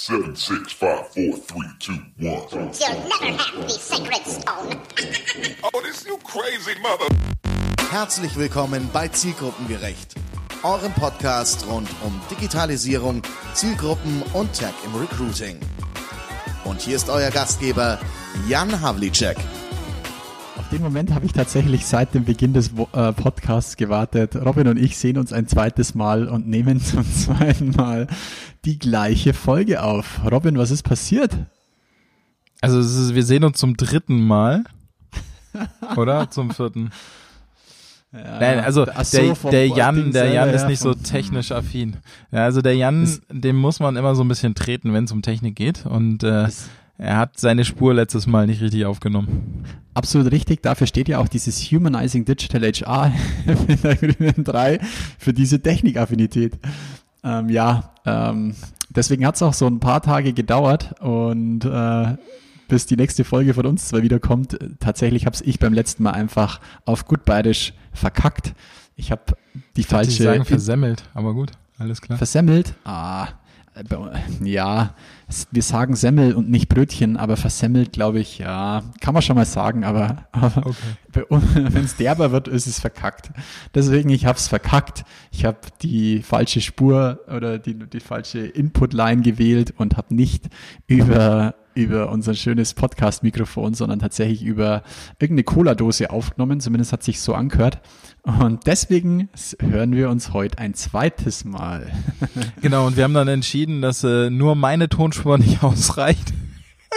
Seven, six, five, four, three, two, one. You'll never have the sacred stone. Oh, this you crazy mother. Herzlich willkommen bei Zielgruppengerecht, eurem Podcast rund um Digitalisierung, Zielgruppen und Tech im Recruiting. Und hier ist euer Gastgeber Jan Havlicek. Auf den Moment habe ich tatsächlich seit dem Beginn des äh, Podcasts gewartet. Robin und ich sehen uns ein zweites Mal und nehmen zum zweiten Mal die gleiche Folge auf. Robin, was ist passiert? Also ist, wir sehen uns zum dritten Mal. Oder? Zum vierten. Nein, also so, der, vom der Jan, der Jan ist ja, nicht so technisch affin. Ja, also der Jan, dem muss man immer so ein bisschen treten, wenn es um Technik geht. Und äh, Ist- er hat seine Spur letztes Mal nicht richtig aufgenommen. Absolut richtig. Dafür steht ja auch dieses Humanizing Digital HR in der Grünen 3 für diese Technikaffinität. Ähm, ja, ähm, deswegen hat es auch so ein paar Tage gedauert und äh, bis die nächste Folge von uns zwei wiederkommt. Tatsächlich habe ich beim letzten Mal einfach auf gut bayerisch verkackt. Ich habe die Ich falsche sagen versemmelt, aber gut, alles klar. Versemmelt? Ah, äh, ja, wir sagen Semmel und nicht Brötchen, aber versemmelt, glaube ich, ja, kann man schon mal sagen, aber, aber Okay. wenn es derber wird, ist es verkackt. Deswegen, ich habe es verkackt. Ich habe die falsche Spur oder die, die falsche Input-Line gewählt und habe nicht über über unser schönes Podcast-Mikrofon, sondern tatsächlich über irgendeine Cola-Dose aufgenommen. Zumindest hat sich so angehört. Und deswegen hören wir uns heute ein zweites Mal. Genau, und wir haben dann entschieden, dass äh, nur meine Tonspur nicht ausreicht.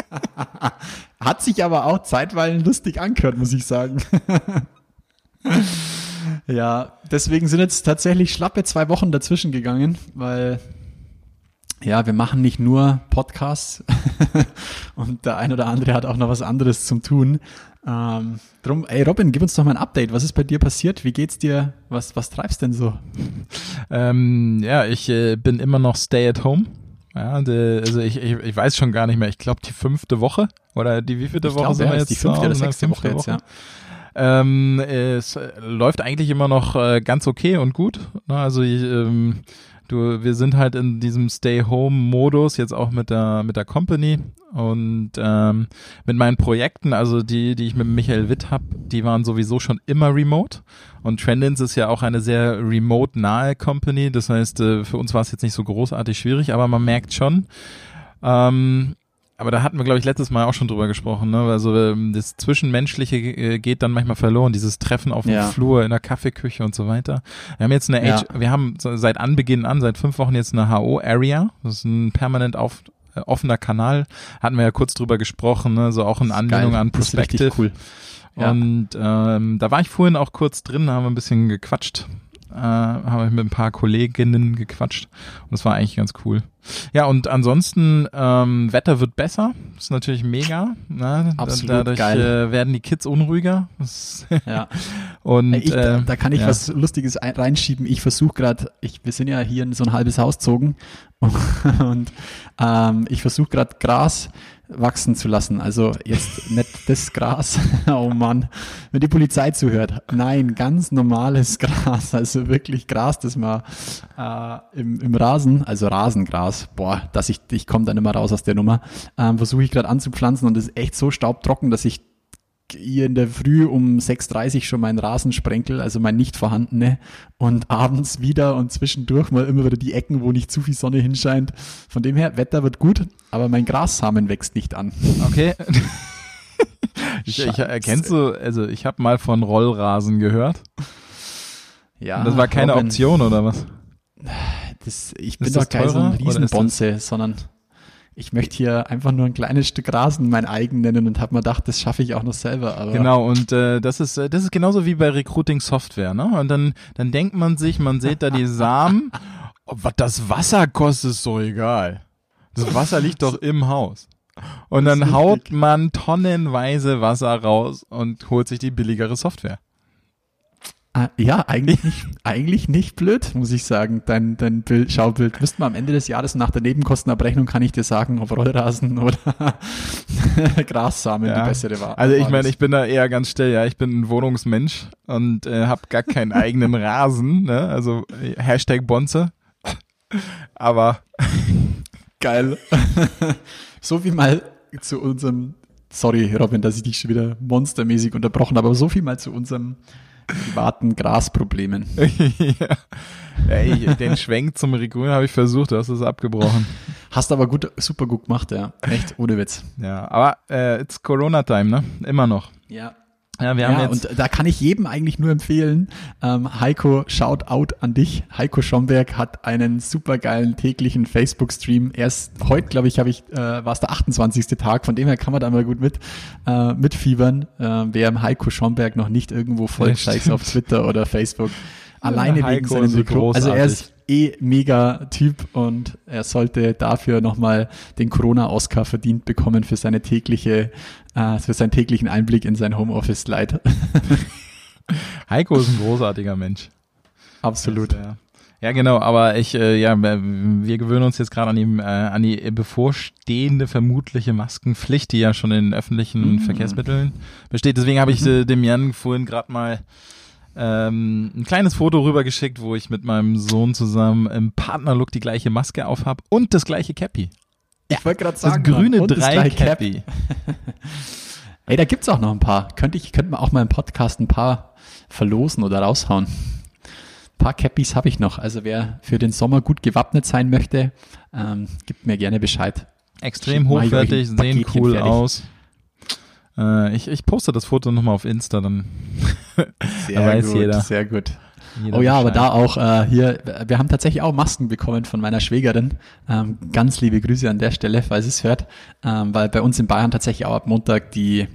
Hat sich aber auch zeitweilig lustig angehört, muss ich sagen. ja, deswegen sind jetzt tatsächlich schlappe zwei Wochen dazwischen gegangen, weil ja, wir machen nicht nur Podcasts und der ein oder andere hat auch noch was anderes zum tun. Ähm, drum, ey Robin, gib uns doch mal ein Update. Was ist bei dir passiert? Wie geht's dir? Was, was treibst denn so? Ähm, ja, ich äh, bin immer noch stay at home. Ja, de, also ich, ich, ich weiß schon gar nicht mehr. Ich glaube die fünfte Woche oder die wievielte Ich Woche glaub, sind ja, wir jetzt? die fünfte oder sechste Fünfte Woche jetzt, ja. Ähm, es äh, läuft eigentlich immer noch äh, ganz okay und gut. Na, also ich, ähm, du, wir sind halt in diesem Stay-Home-Modus jetzt auch mit der mit der Company und ähm, mit meinen Projekten, also die, die ich mit Michael Witt hab, die waren sowieso schon immer remote. Und Trendins ist ja auch eine sehr remote-nahe Company. Das heißt, äh, für uns war es jetzt nicht so großartig schwierig, aber man merkt schon, ähm, aber da hatten wir, glaube ich, letztes Mal auch schon drüber gesprochen. Ne? Also ähm, das Zwischenmenschliche äh, geht dann manchmal verloren, dieses Treffen auf dem Ja. Flur, in der Kaffeeküche und so weiter. Wir haben jetzt eine Ja. H wir haben seit Anbeginn an, seit fünf Wochen jetzt eine HO-Area. Das ist ein permanent auf, äh, offener Kanal. Hatten wir ja kurz drüber gesprochen, ne? so auch in Anlehnung an Perspective. cool. Ja. Und ähm, da war ich vorhin auch kurz drin, haben wir ein bisschen gequatscht. Äh, habe ich mit ein paar Kolleginnen gequatscht und das war eigentlich ganz cool. Ja, und ansonsten, ähm, Wetter wird besser, ist natürlich mega. Ne? Absolut Dadurch geil. Äh, werden die Kids unruhiger. Ja. und Ich, da, äh, da kann ich ja. was Lustiges ein, reinschieben. Ich versuche gerade, wir sind ja hier in so ein halbes Haus gezogen und ähm, ich versuche gerade Gras wachsen zu lassen. Also jetzt nicht das Gras, oh Mann, wenn die Polizei zuhört. Nein, ganz normales Gras, also wirklich Gras, das man äh, im, im Rasen, also Rasengras, boah, dass ich, ich komme dann immer raus aus der Nummer, ähm, versuche ich gerade anzupflanzen und das ist echt so staubtrocken, dass ich hier in der Früh um 6.30 Uhr schon meinen Rasen sprenkel, also mein nicht vorhandene, und abends wieder und zwischendurch mal immer wieder die Ecken, wo nicht zu viel Sonne hinscheint. Von dem her, Wetter wird gut, aber mein Grassamen wächst nicht an. Okay. ich, ich, äh, kennst du, also ich habe mal von Rollrasen gehört. Ja, Und das war keine Robin, Option oder was? Das, ich bin doch kein so ein Riesenbonze, sondern ich möchte hier einfach nur ein kleines Stück Rasen mein eigen nennen und habe mir gedacht, das schaffe ich auch noch selber. Aber Genau, und äh, das ist äh, das ist genauso wie bei Recruiting Software, ne? Und dann dann denkt man sich, man sieht da die Samen, oh, was das Wasser kostet, ist doch egal. Das Wasser liegt doch im Haus. Und dann haut man tonnenweise Wasser raus und holt sich die billigere Software. Ah, ja, eigentlich nicht, eigentlich nicht blöd, muss ich sagen, dein, dein Bild, Schaubild. Müssten wir am Ende des Jahres nach der Nebenkostenabrechnung kann ich dir sagen, ob Rollrasen oder Grassamen die bessere war. Also ich meine, ich bin da eher ganz still, ja. Ich bin ein Wohnungsmensch und äh, habe gar keinen eigenen Rasen, ne? Also Hashtag Bonze. Aber Geil. so wie mal zu unserem, sorry Robin, dass ich dich schon wieder monstermäßig unterbrochen habe, aber so viel mal zu unserem privaten Grasproblemen. ja. Ey, den Schwenk zum Regrün habe ich versucht, du hast es abgebrochen. Hast aber gut, super gut gemacht, ja. Echt, ohne Witz. Ja, aber äh, it's Corona-Time, ne? Immer noch. Ja. Ja, wir haben Ja, jetzt. und da kann ich jedem eigentlich nur empfehlen, ähm, Heiko, shout out an dich. Heiko Schomberg hat einen supergeilen täglichen Facebook-Stream. Erst heute, glaube ich, habe ich, äh, war es der 28. Tag, von dem her kann man da mal gut mit äh, mitfiebern. Äh, wer im Heiko Schomberg noch nicht irgendwo folgt, sei es auf Twitter oder Facebook. Alleine wegen Heiko seinem Mikro. Also er ist eh mega Typ und er sollte dafür nochmal den Corona-Oscar verdient bekommen für seine tägliche, äh, für seinen täglichen Einblick in sein Homeoffice-Leid. Heiko ist ein großartiger Mensch. Absolut. Ja. Ja, genau, aber ich, äh, ja, wir gewöhnen uns jetzt gerade an die, äh, an die bevorstehende vermutliche Maskenpflicht, die ja schon in öffentlichen Mhm. Verkehrsmitteln besteht. Deswegen habe ich äh, dem Jan vorhin gerade mal ähm, ein kleines Foto rübergeschickt, wo ich mit meinem Sohn zusammen im Partnerlook die gleiche Maske aufhab und das gleiche Cappy. Ich wollte gerade sagen, grüne das drei gleiche Cap. Cappy. Ey, da gibt's auch noch ein paar. Könnte ich, könnte man auch mal im Podcast ein paar verlosen oder raushauen. Ein paar Cappies habe ich noch. Also wer für den Sommer gut gewappnet sein möchte, ähm, gibt mir gerne Bescheid. Extrem euch hochwertig, sehen cool fertig. aus. Äh, ich, ich poste das Foto nochmal auf Insta, dann Sehr weiß gut, jeder. sehr gut. jeder Oh ja, aber da auch äh, hier, wir haben tatsächlich auch Masken bekommen von meiner Schwägerin. Ähm, ganz liebe Grüße an der Stelle, falls es hört, ähm, weil bei uns in Bayern tatsächlich auch ab Montag die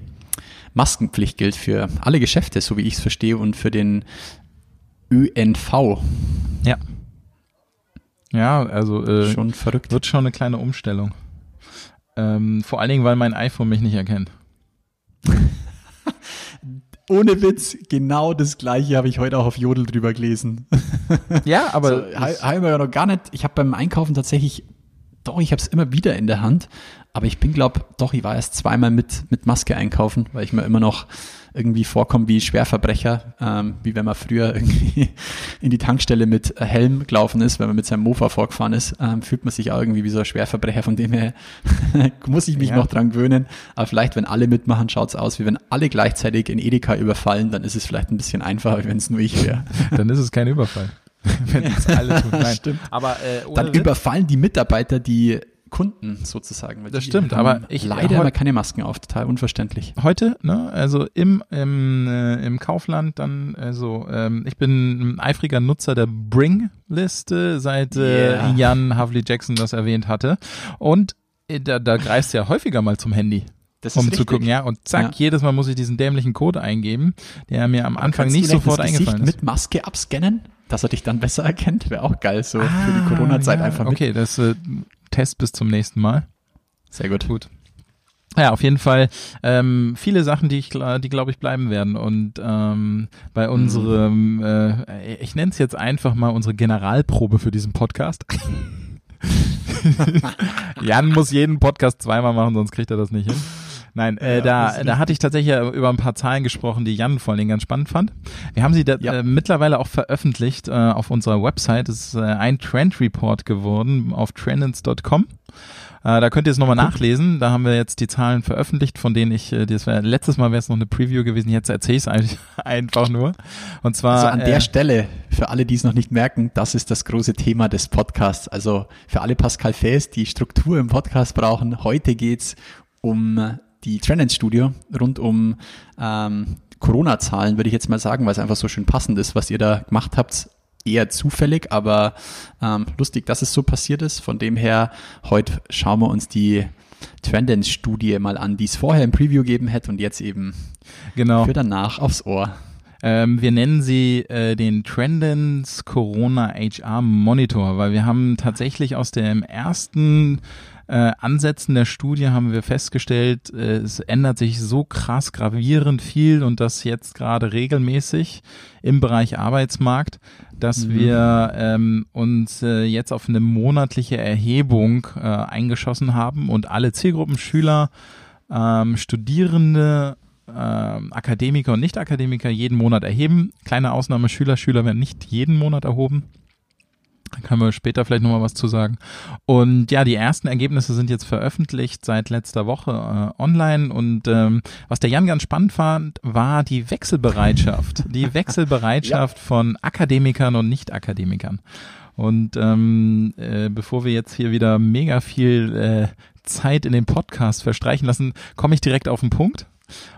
Maskenpflicht gilt für alle Geschäfte, so wie ich es verstehe, und für den ÖNV. Ja. Ja, also äh, Schon verrückt. wird schon eine kleine Umstellung. Ähm, vor allen Dingen, weil mein iPhone mich nicht erkennt. Ohne Witz, genau das gleiche habe ich heute auch auf Jodel drüber gelesen. Ja, aber so, ha- haben wir ja noch gar nicht. Ich habe beim Einkaufen tatsächlich, doch, ich habe es immer wieder in der Hand, aber ich bin, glaube doch, ich war erst zweimal mit, mit Maske einkaufen, weil ich mir immer noch irgendwie vorkomme wie Schwerverbrecher, ähm, wie wenn man früher irgendwie in die Tankstelle mit Helm gelaufen ist, wenn man mit seinem Mofa vorgefahren ist, ähm, fühlt man sich auch irgendwie wie so ein Schwerverbrecher, von dem her muss ich mich Ja. noch dran gewöhnen. Aber vielleicht, wenn alle mitmachen, schaut's aus, wie wenn alle gleichzeitig in Edeka überfallen, dann ist es vielleicht ein bisschen einfacher, wenn es nur ich wäre. dann ist es kein Überfall. Wenn es alle tun. Nein. Stimmt. Aber äh, Dann Witz, überfallen die Mitarbeiter die Kunden sozusagen. Das stimmt, aber ich- leider immer keine Masken auf, total unverständlich. heute, ne, also im, im, äh, im Kaufland dann, also ähm, ich bin ein eifriger Nutzer der Bring-Liste, seit äh, Yeah. Jan Havli Jackson das erwähnt hatte. Und äh, da, da greifst du ja häufiger mal zum Handy. Um zu gucken, ja. Und zack, Ja. jedes Mal muss ich diesen dämlichen Code eingeben, der mir am Anfang nicht sofort das eingefallen Gesicht ist. mit Maske abscannen, dass er dich dann besser erkennt, wäre auch geil, so für die Corona-Zeit Ah, ja, einfach mit. Okay, das äh, Test bis zum nächsten Mal. Sehr gut. Gut. Ja, auf jeden Fall ähm, viele Sachen, die ich, die glaube ich bleiben werden. Und ähm, bei unserem, äh, ich nenne es jetzt einfach mal unsere Generalprobe für diesen Podcast. Jan muss jeden Podcast zweimal machen, sonst kriegt er das nicht hin. Nein, äh, Ja, da, da hatte ich tatsächlich über ein paar Zahlen gesprochen, die Jan vor allen Dingen ganz spannend fand. Wir haben sie da, Ja. äh, mittlerweile auch veröffentlicht äh, auf unserer Website. Es ist äh, ein Trend Report geworden auf trendins.com. Äh, da könnt ihr es nochmal nachlesen. Da haben wir jetzt die Zahlen veröffentlicht, von denen ich, äh, das wär, letztes Mal wäre es noch eine Preview gewesen, jetzt erzähle ich es einfach nur. Und zwar Also an der äh, Stelle, für alle, die es noch nicht merken, das ist das große Thema des Podcasts. Also für alle Pascal-Fans, die Struktur im Podcast brauchen, heute geht's um die Trendens Studio rund um ähm, Corona-Zahlen, würde ich jetzt mal sagen, weil es einfach so schön passend ist, was ihr da gemacht habt. Eher zufällig, aber ähm, lustig, dass es so passiert ist. Von dem her, heute schauen wir uns die Trendens-Studie mal an, die es vorher im Preview gegeben hätte und jetzt eben genau. für danach aufs Ohr. Ähm, wir nennen sie äh, den Trendens Corona HR Monitor, weil wir haben tatsächlich aus dem ersten äh, Ansätzen der Studie haben wir festgestellt, äh, es ändert sich so krass gravierend viel und das jetzt gerade regelmäßig im Bereich Arbeitsmarkt, dass wir ähm, uns äh, jetzt auf eine monatliche Erhebung äh, eingeschossen haben und alle Zielgruppen Schüler, ähm, Studierende, ähm, Akademiker und Nicht-Akademiker jeden Monat erheben. Kleine Ausnahme, Schüler, Schüler werden nicht jeden Monat erhoben. Da können wir später vielleicht nochmal was zu sagen. Und ja, die ersten Ergebnisse sind jetzt veröffentlicht seit letzter Woche äh, online. Und ähm, was der Jan ganz spannend fand, war die Wechselbereitschaft. die Wechselbereitschaft ja. von Akademikern und Nicht-Akademikern. Und ähm, äh, bevor wir jetzt hier wieder mega viel äh, Zeit in den Podcast verstreichen lassen, komme ich direkt auf den Punkt.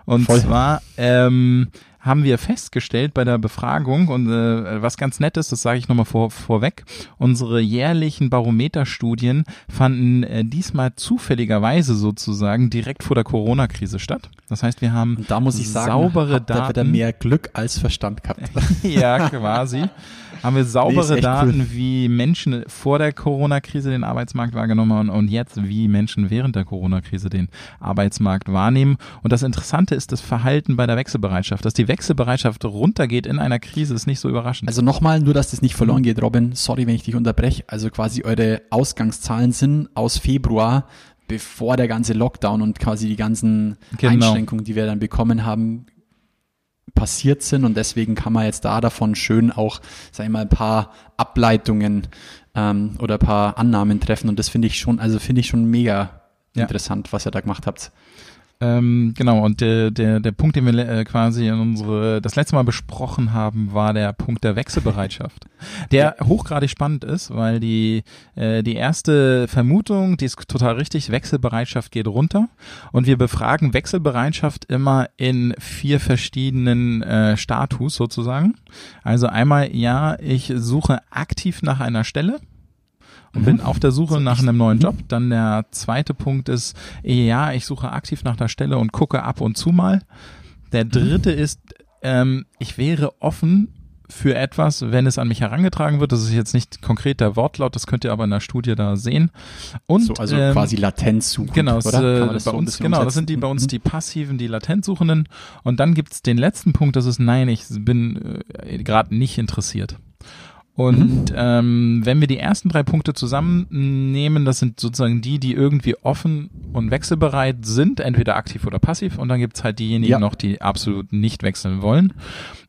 Und Voll. zwar ähm, haben wir festgestellt bei der Befragung und äh, was ganz nett ist, das sage ich nochmal vor, vorweg, unsere jährlichen Barometerstudien fanden äh, diesmal zufälligerweise sozusagen direkt vor der Corona-Krise statt. Das heißt, wir haben und da muss ich sagen, saubere Daten. Da mehr Glück als Verstand gehabt. ja, quasi haben wir saubere nee, Daten, cool. wie Menschen vor der Corona-Krise den Arbeitsmarkt wahrgenommen haben und jetzt, wie Menschen während der Corona-Krise den Arbeitsmarkt wahrnehmen. Und das Interessante ist das Verhalten bei der Wechselbereitschaft. Dass die Wechselbereitschaft runtergeht in einer Krise, ist nicht so überraschend. Also nochmal, nur dass das nicht verloren geht, Robin, sorry, wenn ich dich unterbreche. Also quasi eure Ausgangszahlen sind aus Februar, bevor der ganze Lockdown und quasi die ganzen genau. Einschränkungen, die wir dann bekommen haben, passiert sind und deswegen kann man jetzt da davon schön auch, sag ich mal, ein paar Ableitungen ähm, oder ein paar Annahmen treffen und das finde ich schon, also finde ich schon mega ja. interessant, was ihr da gemacht habt. Ähm, genau, und der, der, der Punkt, den wir äh, quasi in unsere, das letzte Mal besprochen haben, war der Punkt der Wechselbereitschaft. Der ja. hochgradig spannend ist, weil die, äh, die erste Vermutung, die ist total richtig, Wechselbereitschaft geht runter. Und wir befragen Wechselbereitschaft immer in vier verschiedenen äh, Status sozusagen. Also einmal, ja, ich suche aktiv nach einer Stelle und bin auf der Suche nach einem neuen Job. Dann der zweite Punkt ist, ja, ich suche aktiv nach der Stelle und gucke ab und zu mal. Der mhm. dritte ist, ähm, ich wäre offen für etwas, wenn es an mich herangetragen wird. Das ist jetzt nicht konkret der Wortlaut, das könnt ihr aber in der Studie da sehen. Und so, also ähm, quasi Latenz suchen. Genau, oder? Äh, bei so uns, genau, das sind die bei uns mhm. die passiven, die Latenzsuchenden. Und dann gibt's den letzten Punkt, das ist nein, ich bin äh, gerade nicht interessiert. Und mhm. ähm, wenn wir die ersten drei Punkte zusammennehmen, das sind sozusagen die, die irgendwie offen und wechselbereit sind, entweder aktiv oder passiv. Und dann gibt's halt diejenigen ja. noch, die absolut nicht wechseln wollen.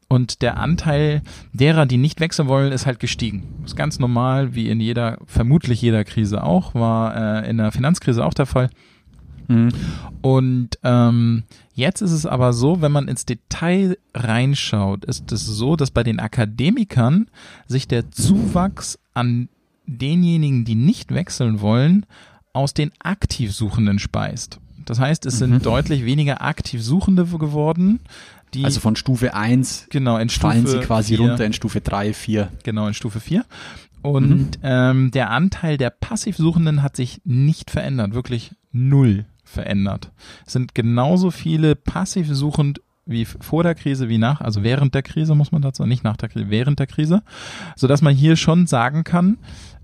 Und der Anteil derer, die nicht wechseln wollen, ist halt gestiegen. ist ganz normal, wie in jeder, vermutlich jeder Krise auch, war äh, in der Finanzkrise auch der Fall. Mhm. Und ähm, jetzt ist es aber so, wenn man ins Detail reinschaut, ist es so, dass bei den Akademikern sich der Zuwachs an denjenigen, die nicht wechseln wollen, aus den Aktivsuchenden speist. Das heißt, es sind mhm. deutlich weniger aktiv Suchende geworden. Die, also von Stufe 1 genau, in Stufe fallen sie quasi 4. runter in Stufe 3, 4. Genau, in Stufe 4. Und mhm. ähm, der Anteil der Passivsuchenden hat sich nicht verändert, wirklich null verändert. Es sind genauso viele passiv suchend wie vor der Krise wie nach, also während der Krise muss man dazu, nicht nach der Krise, während der Krise, so dass man hier schon sagen kann,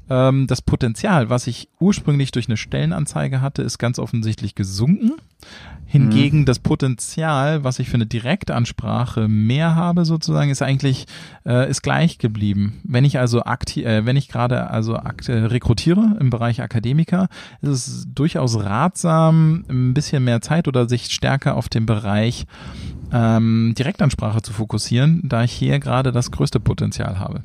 ähm, das Potenzial, was ich ursprünglich durch eine Stellenanzeige hatte, ist ganz offensichtlich gesunken. Hingegen mhm. das Potenzial, was ich für eine Direktansprache mehr habe, sozusagen, ist eigentlich äh, ist gleich geblieben. Wenn ich also aktiv, äh, wenn ich gerade also akt äh, rekrutiere im Bereich Akademiker, ist es durchaus ratsam, ein bisschen mehr Zeit oder sich stärker auf den Bereich ähm, Direktansprache zu fokussieren, da ich hier gerade das größte Potenzial habe.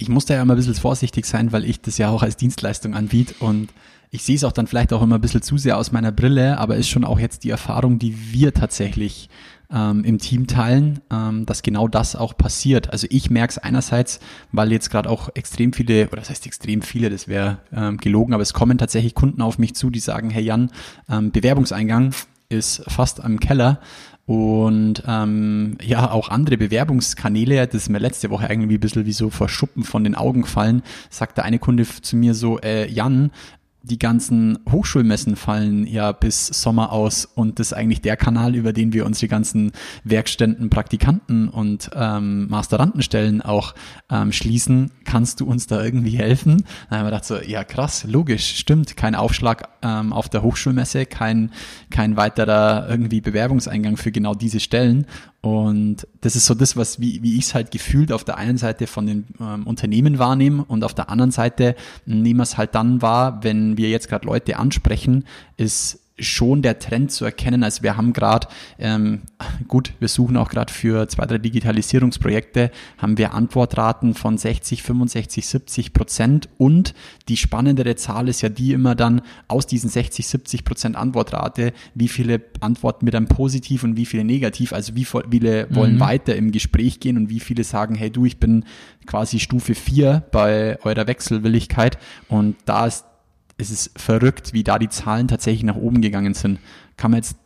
Ich muss da ja immer ein bisschen vorsichtig sein, weil ich das ja auch als Dienstleistung anbiete und ich sehe es auch dann vielleicht auch immer ein bisschen zu sehr aus meiner Brille, aber ist schon auch jetzt die Erfahrung, die wir tatsächlich ähm, im Team teilen, ähm, dass genau das auch passiert. Also ich merke es einerseits, weil jetzt gerade auch extrem viele, oder das heißt extrem viele, das wäre ähm, gelogen, aber es kommen tatsächlich Kunden auf mich zu, die sagen, hey Jan, ähm, Bewerbungseingang ist fast am Keller und ähm, ja, auch andere Bewerbungskanäle, das ist mir letzte Woche irgendwie ein bisschen wie so vor Schuppen von den Augen gefallen, sagt der eine Kunde zu mir so, äh, Jan, die ganzen Hochschulmessen fallen ja bis Sommer aus und das ist eigentlich der Kanal, über den wir unsere ganzen Werkständen, Praktikanten und ähm, Masterandenstellen auch ähm, schließen. Kannst du uns da irgendwie helfen? Dann haben wir gedacht so, ja krass, logisch, stimmt, kein Aufschlag ähm, auf der Hochschulmesse, kein, kein weiterer irgendwie Bewerbungseingang für genau diese Stellen und das ist so das, was wie, wie ich es halt gefühlt auf der einen Seite von den ähm, Unternehmen wahrnehme und auf der anderen Seite nehmen wir es halt dann wahr, wenn wir jetzt gerade Leute ansprechen, ist schon der Trend zu erkennen. Also wir haben gerade, ähm, gut, wir suchen auch gerade für zwei, drei Digitalisierungsprojekte, haben wir Antwortraten von 60, 65, 70 Prozent und die spannendere Zahl ist ja die immer dann aus diesen 60, 70 Prozent Antwortrate, wie viele antworten mit einem positiv und wie viele negativ, also wie viele wollen mhm. weiter im Gespräch gehen und wie viele sagen, hey du, ich bin quasi Stufe 4 bei eurer Wechselwilligkeit und da ist es ist verrückt, wie da die Zahlen tatsächlich nach oben gegangen sind. Kann man jetzt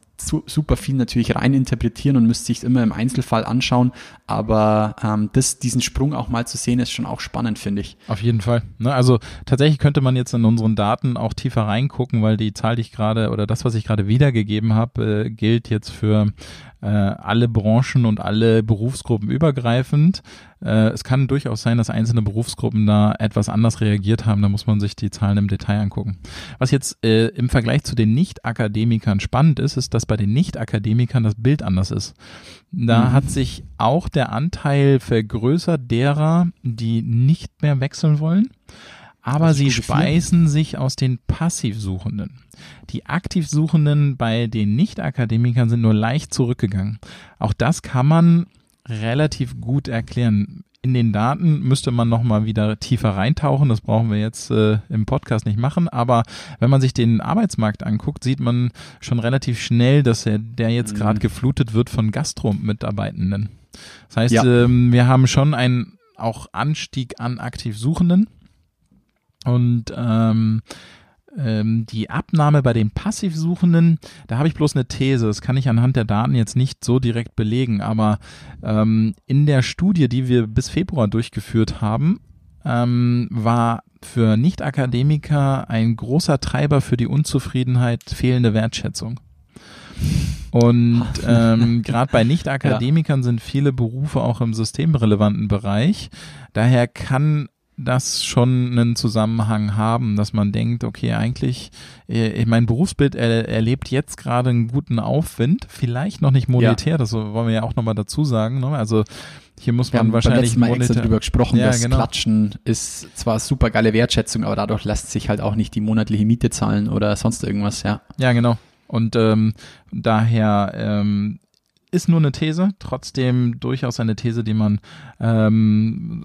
super viel natürlich rein interpretieren und müsste sich immer im Einzelfall anschauen, aber ähm, das, diesen Sprung auch mal zu sehen, ist schon auch spannend, finde ich. Auf jeden Fall. Ne, also tatsächlich könnte man jetzt in unseren Daten auch tiefer reingucken, weil die Zahl, die ich gerade oder das, was ich gerade wiedergegeben habe, äh, gilt jetzt für äh, alle Branchen und alle Berufsgruppen übergreifend. Äh, es kann durchaus sein, dass einzelne Berufsgruppen da etwas anders reagiert haben. Da muss man sich die Zahlen im Detail angucken. Was jetzt äh, im Vergleich zu den Nicht-Akademikern spannend ist, ist, dass bei den Nicht-Akademikern das Bild anders ist. Da mhm. hat sich auch der Anteil vergrößert derer, die nicht mehr wechseln wollen aber sie speisen sich aus den Passivsuchenden. Die Aktivsuchenden bei den Nicht-Akademikern sind nur leicht zurückgegangen. Auch das kann man relativ gut erklären. In den Daten müsste man nochmal wieder tiefer reintauchen. Das brauchen wir jetzt äh, im Podcast nicht machen. Aber wenn man sich den Arbeitsmarkt anguckt, sieht man schon relativ schnell, dass er, der jetzt mhm. gerade geflutet wird von Gastro-Mitarbeitenden. Das heißt, ja. ähm, wir haben schon einen auch Anstieg an Aktivsuchenden. Und ähm, ähm, die Abnahme bei den Passivsuchenden, da habe ich bloß eine These. Das kann ich anhand der Daten jetzt nicht so direkt belegen, aber ähm, in der Studie, die wir bis Februar durchgeführt haben, ähm, war für Nicht-Akademiker ein großer Treiber für die Unzufriedenheit fehlende Wertschätzung. Und ähm, gerade bei Nicht-Akademikern ja. sind viele Berufe auch im systemrelevanten Bereich. Daher kann das schon einen Zusammenhang haben, dass man denkt, okay, eigentlich, äh, mein Berufsbild er, erlebt jetzt gerade einen guten Aufwind, vielleicht noch nicht monetär, ja. das wollen wir ja auch nochmal dazu sagen. Ne? Also hier muss man wahrscheinlich beim Mal extra darüber gesprochen, ja, dass genau. Klatschen ist zwar super geile Wertschätzung, aber dadurch lässt sich halt auch nicht die monatliche Miete zahlen oder sonst irgendwas, ja. Ja, genau. Und ähm, daher ähm, ist nur eine These, trotzdem durchaus eine These, die man ähm,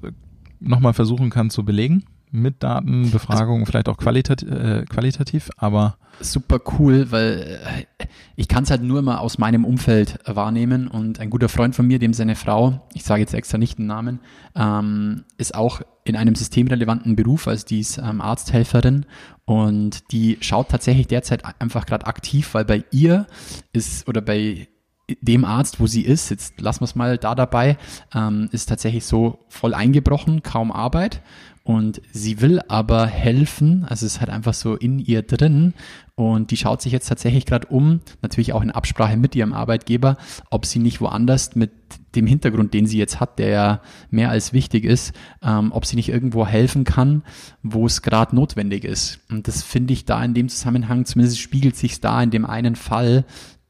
nochmal versuchen kann zu belegen mit Daten, Befragungen, also, vielleicht auch qualitat, äh, qualitativ, aber super cool, weil äh, ich kann es halt nur mal aus meinem Umfeld wahrnehmen und ein guter Freund von mir, dem seine Frau, ich sage jetzt extra nicht den Namen, ähm, ist auch in einem systemrelevanten Beruf, also die ist ähm, Arzthelferin und die schaut tatsächlich derzeit einfach gerade aktiv, weil bei ihr ist oder bei dem Arzt, wo sie ist, jetzt lassen wir es mal da dabei, ähm, ist tatsächlich so voll eingebrochen, kaum Arbeit. Und sie will aber helfen, also es ist halt einfach so in ihr drin. Und die schaut sich jetzt tatsächlich gerade um, natürlich auch in Absprache mit ihrem Arbeitgeber, ob sie nicht woanders mit dem Hintergrund, den sie jetzt hat, der ja mehr als wichtig ist, ähm, ob sie nicht irgendwo helfen kann, wo es gerade notwendig ist. Und das finde ich da in dem Zusammenhang, zumindest spiegelt sich da in dem einen Fall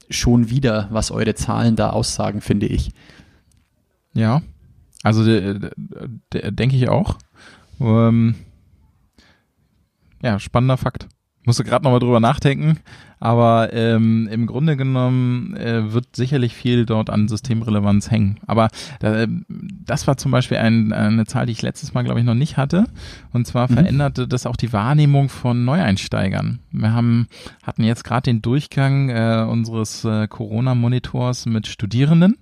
schon wieder, was eure Zahlen da aussagen, finde ich. Ja, also denke ich auch. Ähm, ja, spannender Fakt musste gerade nochmal drüber nachdenken, aber ähm, im Grunde genommen äh, wird sicherlich viel dort an Systemrelevanz hängen. Aber äh, das war zum Beispiel ein, eine Zahl, die ich letztes Mal, glaube ich, noch nicht hatte. Und zwar mhm. veränderte das auch die Wahrnehmung von Neueinsteigern. Wir haben, hatten jetzt gerade den Durchgang äh, unseres äh, Corona-Monitors mit Studierenden.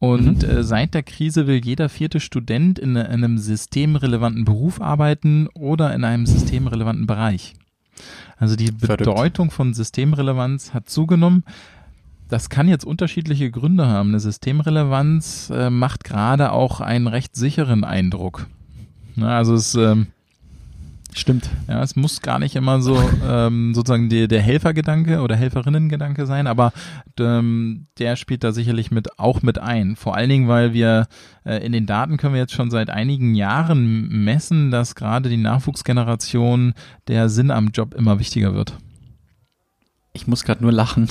Und mhm. äh, seit der Krise will jeder vierte Student in, in einem systemrelevanten Beruf arbeiten oder in einem systemrelevanten Bereich. Also die Bedeutung von Systemrelevanz hat zugenommen. Das kann jetzt unterschiedliche Gründe haben. Eine Systemrelevanz äh, macht gerade auch einen recht sicheren Eindruck. Na, also es ähm, Stimmt. Ja, es muss gar nicht immer so ähm, sozusagen die, der Helfergedanke oder Helferinnengedanke sein, aber ähm, der spielt da sicherlich mit auch mit ein. Vor allen Dingen, weil wir äh, in den Daten können wir jetzt schon seit einigen Jahren messen, dass gerade die Nachwuchsgeneration der Sinn am Job immer wichtiger wird. Ich muss gerade nur lachen,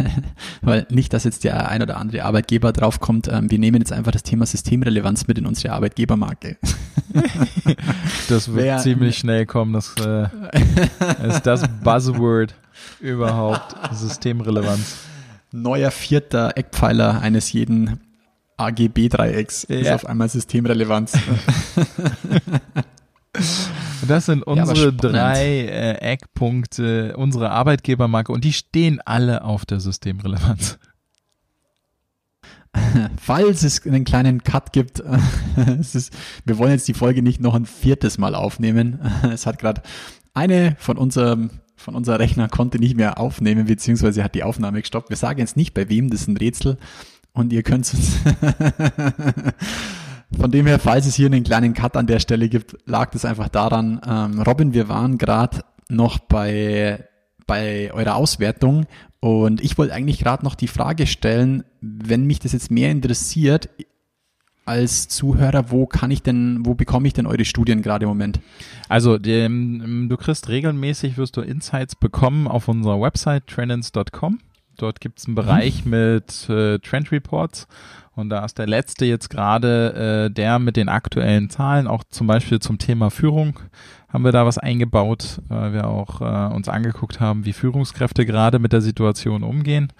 weil nicht, dass jetzt der ein oder andere Arbeitgeber draufkommt, ähm, wir nehmen jetzt einfach das Thema Systemrelevanz mit in unsere Arbeitgebermarke. das wird Wer, ziemlich schnell kommen, das äh, ist das Buzzword. überhaupt Systemrelevanz. Neuer vierter Eckpfeiler eines jeden AGB-Dreiecks ist Ja. auf einmal Systemrelevanz. Das sind Ja, unsere spannend. drei äh, Eckpunkte, unsere Arbeitgebermarke und die stehen alle auf der Systemrelevanz. Falls es einen kleinen Cut gibt, es ist, wir wollen jetzt die Folge nicht noch ein viertes Mal aufnehmen. Es hat gerade eine von unserem von unser Rechner konnte nicht mehr aufnehmen, beziehungsweise hat die Aufnahme gestoppt. Wir sagen jetzt nicht bei wem, das ist ein Rätsel. Und ihr könnt uns von dem her, falls es hier einen kleinen Cut an der Stelle gibt, lag das einfach daran. Ähm, Robin, wir waren gerade noch bei bei eurer Auswertung und ich wollte eigentlich gerade noch die Frage stellen, wenn mich das jetzt mehr interessiert als Zuhörer, wo kann ich denn, wo bekomme ich denn eure Studien gerade im Moment? Also dem, du kriegst regelmäßig, wirst du Insights bekommen auf unserer Website trendins.com. Dort gibt's einen Bereich mit äh, Trend Reports und da ist der letzte jetzt gerade äh, der mit den aktuellen Zahlen, auch zum Beispiel zum Thema Führung haben wir da was eingebaut, weil wir auch äh, uns angeguckt haben, wie Führungskräfte gerade mit der Situation umgehen.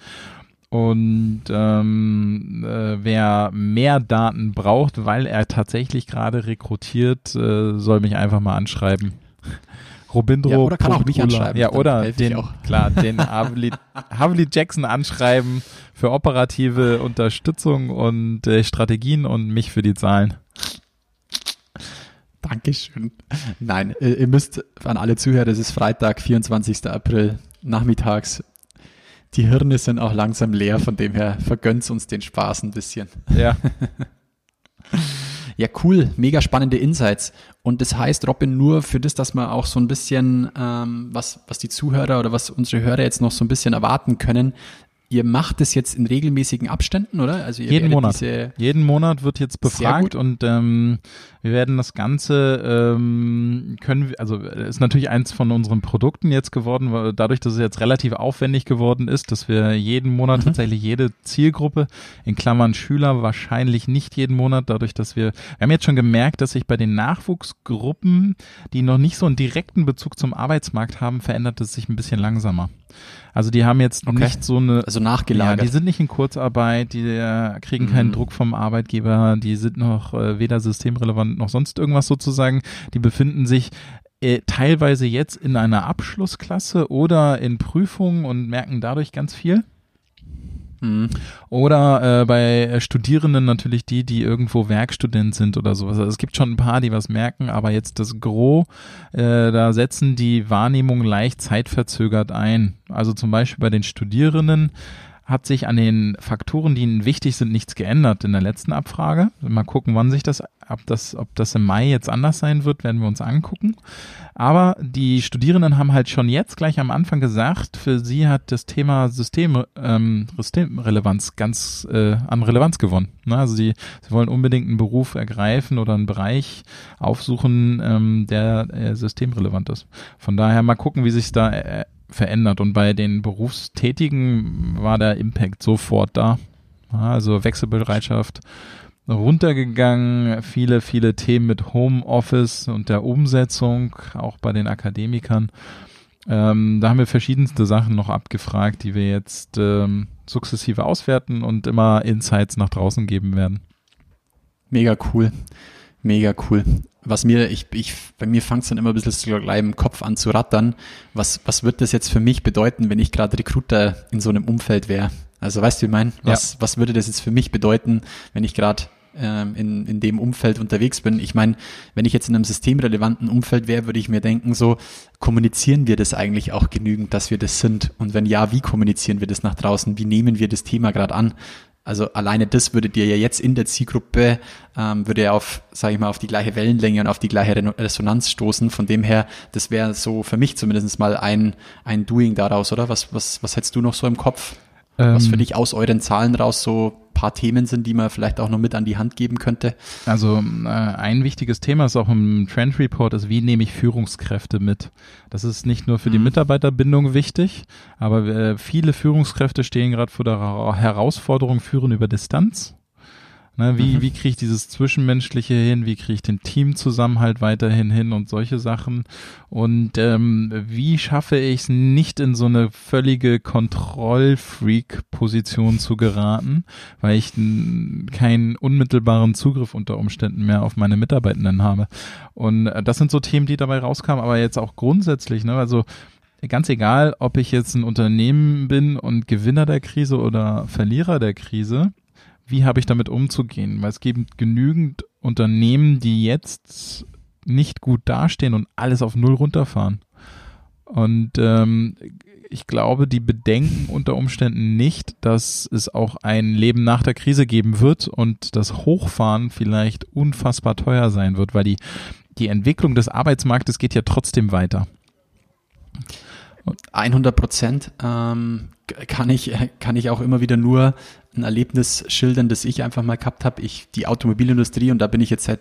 Und ähm, äh, wer mehr Daten braucht, weil er tatsächlich gerade rekrutiert, äh, soll mich einfach mal anschreiben. Robindro. Ja, oder kann auch mich anschreiben, Ja, oder den, auch. klar, den Havli, Havli Jackson anschreiben für operative Unterstützung und äh, Strategien und mich für die Zahlen. Dankeschön. Nein, äh, ihr müsst an alle Zuhörer, es ist Freitag, 24. April, nachmittags. Die Hirne sind auch langsam leer, von dem her vergönnt's uns den Spaß ein bisschen. Ja. Ja, cool, mega spannende Insights. Und das heißt, Robin, nur für das, dass man auch so ein bisschen, ähm, was, was die Zuhörer oder was unsere Hörer jetzt noch so ein bisschen erwarten können, ihr macht es jetzt in regelmäßigen Abständen, oder? Also ihr Jeden Monat. Diese, Jeden Monat wird jetzt befragt und ähm, wir werden das Ganze ähm, können wir, also äh, ist natürlich eins von unseren Produkten jetzt geworden, weil dadurch, dass es jetzt relativ aufwendig geworden ist, dass wir jeden Monat Mhm. tatsächlich jede Zielgruppe, in Klammern Schüler, wahrscheinlich nicht jeden Monat, dadurch, dass wir, wir haben jetzt schon gemerkt, dass sich bei den Nachwuchsgruppen, die noch nicht so einen direkten Bezug zum Arbeitsmarkt haben, verändert es sich ein bisschen langsamer. Also die haben jetzt Okay. nicht so eine also ja, nachgelagert. die sind nicht in Kurzarbeit, die äh, kriegen keinen Mhm. Druck vom Arbeitgeber, die sind noch äh, weder systemrelevant noch sonst irgendwas sozusagen. Die befinden sich äh, teilweise jetzt in einer Abschlussklasse oder in Prüfungen und merken dadurch ganz viel. Mhm. Oder äh, bei Studierenden natürlich die, die irgendwo Werkstudent sind oder sowas. Also es gibt schon ein paar, die was merken, aber jetzt das Gros, äh, da setzen die Wahrnehmung leicht zeitverzögert ein. Also zum Beispiel bei den Studierenden hat sich an den Faktoren, die ihnen wichtig sind, nichts geändert in der letzten Abfrage. Mal gucken, wann sich das, ob das, ob das im Mai jetzt anders sein wird, werden wir uns angucken. Aber die Studierenden haben halt schon jetzt gleich am Anfang gesagt, für sie hat das Thema System, ähm, Systemrelevanz ganz äh, an Relevanz gewonnen. Ne? Also sie, sie wollen unbedingt einen Beruf ergreifen oder einen Bereich aufsuchen, ähm, der äh, systemrelevant ist. Von daher mal gucken, wie sich da äh, verändert. Und bei den Berufstätigen war der Impact sofort da. Also Wechselbereitschaft runtergegangen, viele, viele Themen mit Homeoffice und der Umsetzung, auch bei den Akademikern. Ähm, da haben wir verschiedenste Sachen noch abgefragt, die wir jetzt ähm, sukzessive auswerten und immer Insights nach draußen geben werden. Mega cool. Mega cool. Was mir, ich, ich, bei mir fängt es dann immer ein bisschen so gleich im Kopf an zu rattern. Was, was wird das jetzt für mich bedeuten, wenn ich gerade Recruiter in so einem Umfeld wäre? Also weißt du, wie ich mein? Was, was würde das jetzt für mich bedeuten, wenn ich gerade ähm, in, in dem Umfeld unterwegs bin? Ich meine, wenn ich jetzt in einem systemrelevanten Umfeld wäre, würde ich mir denken, so, kommunizieren wir das eigentlich auch genügend, dass wir das sind? Und wenn ja, wie kommunizieren wir das nach draußen? Wie nehmen wir das Thema gerade an? Also alleine das würde dir ja jetzt in der Zielgruppe, ähm, würde ja auf, sage ich mal, auf die gleiche Wellenlänge und auf die gleiche Resonanz stoßen. Von dem her, das wäre so für mich zumindest mal ein, ein Doing daraus, oder? Was, was, was hättest du noch so im Kopf? Was für Ähm, dich aus euren Zahlen raus so paar Themen sind, die man vielleicht auch noch mit an die Hand geben könnte? Also äh, ein wichtiges Thema ist auch im Trend Report, ist, wie nehme ich Führungskräfte mit? Das ist nicht nur für die Mhm. Mitarbeiterbindung wichtig, aber äh, viele Führungskräfte stehen gerade vor der Ra- Herausforderung Führen über Distanz. Ne, wie, mhm. wie kriege ich dieses Zwischenmenschliche hin? Wie kriege ich den Teamzusammenhalt weiterhin hin und solche Sachen? Und ähm, wie schaffe ich es nicht in so eine völlige Kontrollfreak-Position zu geraten, weil ich keinen unmittelbaren Zugriff unter Umständen mehr auf meine Mitarbeitenden habe? Und äh, das sind so Themen, die dabei rauskamen, aber jetzt auch grundsätzlich, ne? Also ganz egal, ob ich jetzt ein Unternehmen bin und Gewinner der Krise oder Verlierer der Krise, wie habe ich damit umzugehen? Weil es gibt genügend Unternehmen, die jetzt nicht gut dastehen und alles auf Null runterfahren. Und ähm, ich glaube, die bedenken unter Umständen nicht, dass es auch ein Leben nach der Krise geben wird und das Hochfahren vielleicht unfassbar teuer sein wird, weil die, die Entwicklung des Arbeitsmarktes geht ja trotzdem weiter. 100 Prozent ähm, kann ich kann ich auch immer wieder nur ein Erlebnis schildern, das ich einfach mal gehabt habe. Ich die Automobilindustrie und da bin ich jetzt seit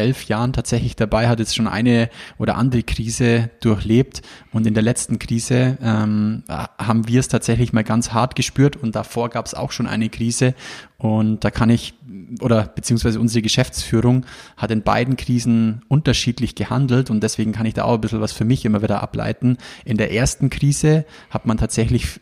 elf Jahren tatsächlich dabei, hat jetzt schon eine oder andere Krise durchlebt und in der letzten Krise ähm, haben wir es tatsächlich mal ganz hart gespürt und davor gab es auch schon eine Krise und da kann ich oder beziehungsweise unsere Geschäftsführung hat in beiden Krisen unterschiedlich gehandelt und deswegen kann ich da auch ein bisschen was für mich immer wieder ableiten. In der ersten Krise hat man tatsächlich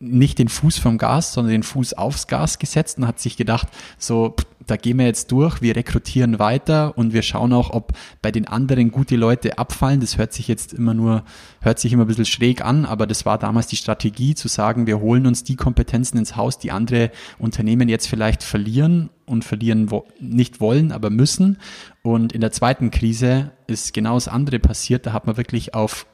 nicht den Fuß vom Gas, sondern den Fuß aufs Gas gesetzt und hat sich gedacht, so, da gehen wir jetzt durch, wir rekrutieren weiter und wir schauen auch, ob bei den anderen gute Leute abfallen. Das hört sich jetzt immer nur, hört sich immer ein bisschen schräg an, aber das war damals die Strategie zu sagen, wir holen uns die Kompetenzen ins Haus, die andere Unternehmen jetzt vielleicht verlieren und verlieren wo nicht wollen, aber müssen. Und in der zweiten Krise ist genau das andere passiert. Da hat man wirklich auf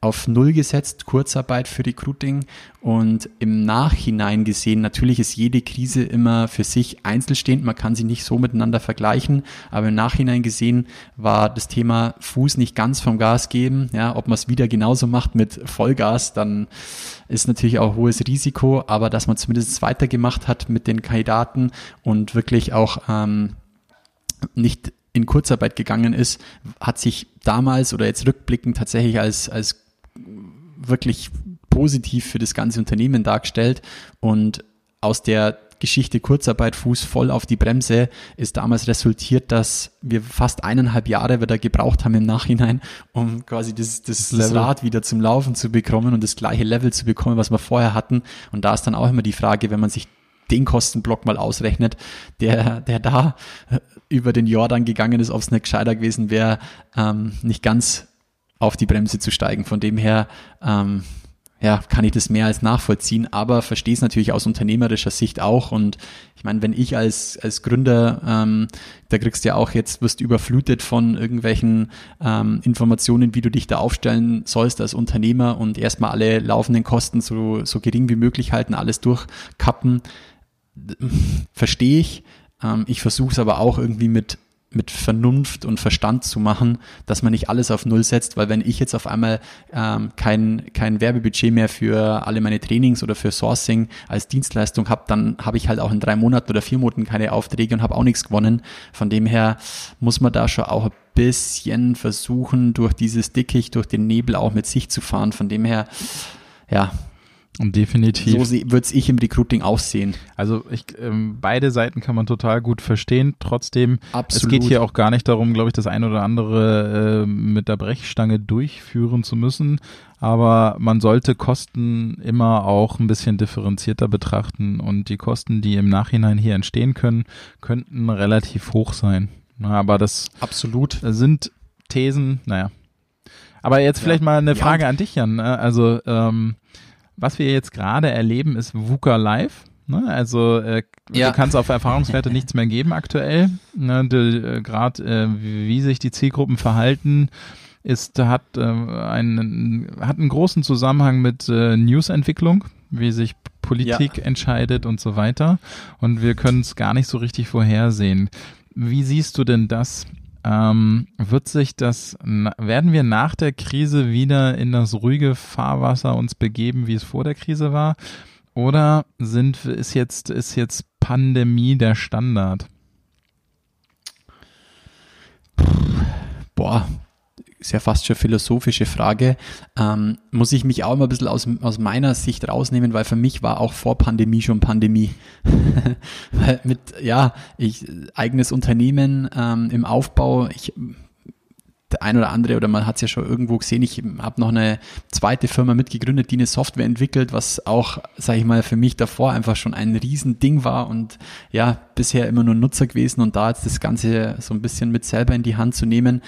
auf Null gesetzt, Kurzarbeit für Recruiting und im Nachhinein gesehen, natürlich ist jede Krise immer für sich einzelstehend, man kann sie nicht so miteinander vergleichen, aber im Nachhinein gesehen war das Thema Fuß nicht ganz vom Gas geben, ja, ob man es wieder genauso macht mit Vollgas, dann ist natürlich auch hohes Risiko, aber dass man zumindest weitergemacht hat mit den Kandidaten und wirklich auch ähm, nicht in Kurzarbeit gegangen ist, hat sich damals oder jetzt rückblickend tatsächlich als, als wirklich positiv für das ganze Unternehmen dargestellt und aus der Geschichte Kurzarbeit, Fuß voll auf die Bremse, ist damals resultiert, dass wir fast eineinhalb Jahre wieder gebraucht haben im Nachhinein, um quasi das, das, das Rad wieder zum Laufen zu bekommen und das gleiche Level zu bekommen, was wir vorher hatten. Und da ist dann auch immer die Frage, wenn man sich den Kostenblock mal ausrechnet, der, der da über den Jordan gegangen ist, ob es nicht gescheiter gewesen wäre, ähm, nicht ganz auf die Bremse zu steigen. Von dem her, ähm, ja, kann ich das mehr als nachvollziehen, aber verstehe es natürlich aus unternehmerischer Sicht auch. Und ich meine, wenn ich als, als Gründer, ähm, da kriegst du ja auch jetzt, wirst überflutet von irgendwelchen ähm, Informationen, wie du dich da aufstellen sollst als Unternehmer und erstmal alle laufenden Kosten so, so gering wie möglich halten, alles durchkappen verstehe ich. Ähm, ich versuche es aber auch irgendwie mit mit Vernunft und Verstand zu machen, dass man nicht alles auf Null setzt, weil wenn ich jetzt auf einmal ähm, kein, kein Werbebudget mehr für alle meine Trainings oder für Sourcing als Dienstleistung habe, dann habe ich halt auch in drei Monaten oder vier Monaten keine Aufträge und habe auch nichts gewonnen. Von dem her muss man da schon auch ein bisschen versuchen, durch dieses Dickicht, durch den Nebel auch mit sich zu fahren. Von dem her, ja, definitiv. So würde es ich im Recruiting aussehen. Also ich, ähm, beide Seiten kann man total gut verstehen. Trotzdem, Absolut. es geht hier auch gar nicht darum, glaube ich, das ein oder andere äh, mit der Brechstange durchführen zu müssen. Aber man sollte Kosten immer auch ein bisschen differenzierter betrachten. Und die Kosten, die im Nachhinein hier entstehen können, könnten relativ hoch sein. Aber das Absolut. sind Thesen, naja. Aber jetzt vielleicht mal eine Frage ja. an dich, Jan. Ne? Also ähm, was wir jetzt gerade erleben, ist VUCA Live. Ne? Also äh, ja. du kannst auf Erfahrungswerte nichts mehr geben aktuell. Ne? Äh, Gerade äh, wie sich die Zielgruppen verhalten, ist hat äh, einen hat einen großen Zusammenhang mit äh, Newsentwicklung, wie sich Politik ja. entscheidet und so weiter. Und wir können es gar nicht so richtig vorhersehen. Wie siehst du denn das? Ähm, wird sich das, werden wir nach der Krise wieder in das ruhige Fahrwasser uns begeben, wie es vor der Krise war? Oder sind, ist jetzt, ist jetzt Pandemie der Standard? Boah, sehr fast schon philosophische Frage, ähm, muss ich mich auch immer ein bisschen aus, aus meiner Sicht rausnehmen, weil für mich war auch vor Pandemie schon Pandemie. weil mit, ja, ich, eigenes Unternehmen ähm, im Aufbau, ich der ein oder andere oder man hat es ja schon irgendwo gesehen, ich habe noch eine zweite Firma mitgegründet, die eine Software entwickelt, was auch, sage ich mal, für mich davor einfach schon ein Riesending war und ja, bisher immer nur Nutzer gewesen und da jetzt das Ganze so ein bisschen mit selber in die Hand zu nehmen.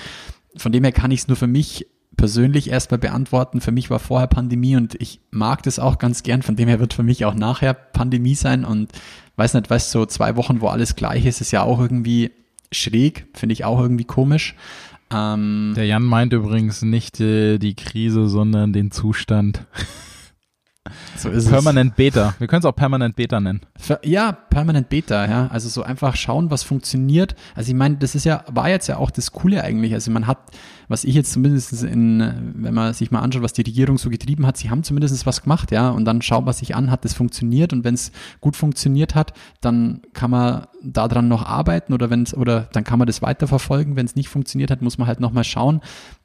Von dem her kann ich es nur für mich persönlich erstmal beantworten. Für mich war vorher Pandemie und ich mag das auch ganz gern. Von dem her wird für mich auch nachher Pandemie sein und weiß nicht, weißt so zwei Wochen, wo alles gleich ist, ist ja auch irgendwie schräg, finde ich auch irgendwie komisch. Ähm, Der Jan meint übrigens nicht äh, die Krise, sondern den Zustand. So ist Permanent es. Beta. Wir können es auch Permanent Beta nennen. Ja, Permanent Beta, ja. Also so einfach schauen, was funktioniert. Also ich meine, das ist ja, war jetzt ja auch das Coole eigentlich. Also man hat, was ich jetzt zumindest in, wenn man sich mal anschaut, was die Regierung so getrieben hat, sie haben zumindest was gemacht, ja. Und dann schaut man sich an, hat das funktioniert und wenn es gut funktioniert hat, dann kann man daran noch arbeiten oder wenn es, oder dann kann man das weiterverfolgen. Wenn es nicht funktioniert hat, muss man halt nochmal schauen.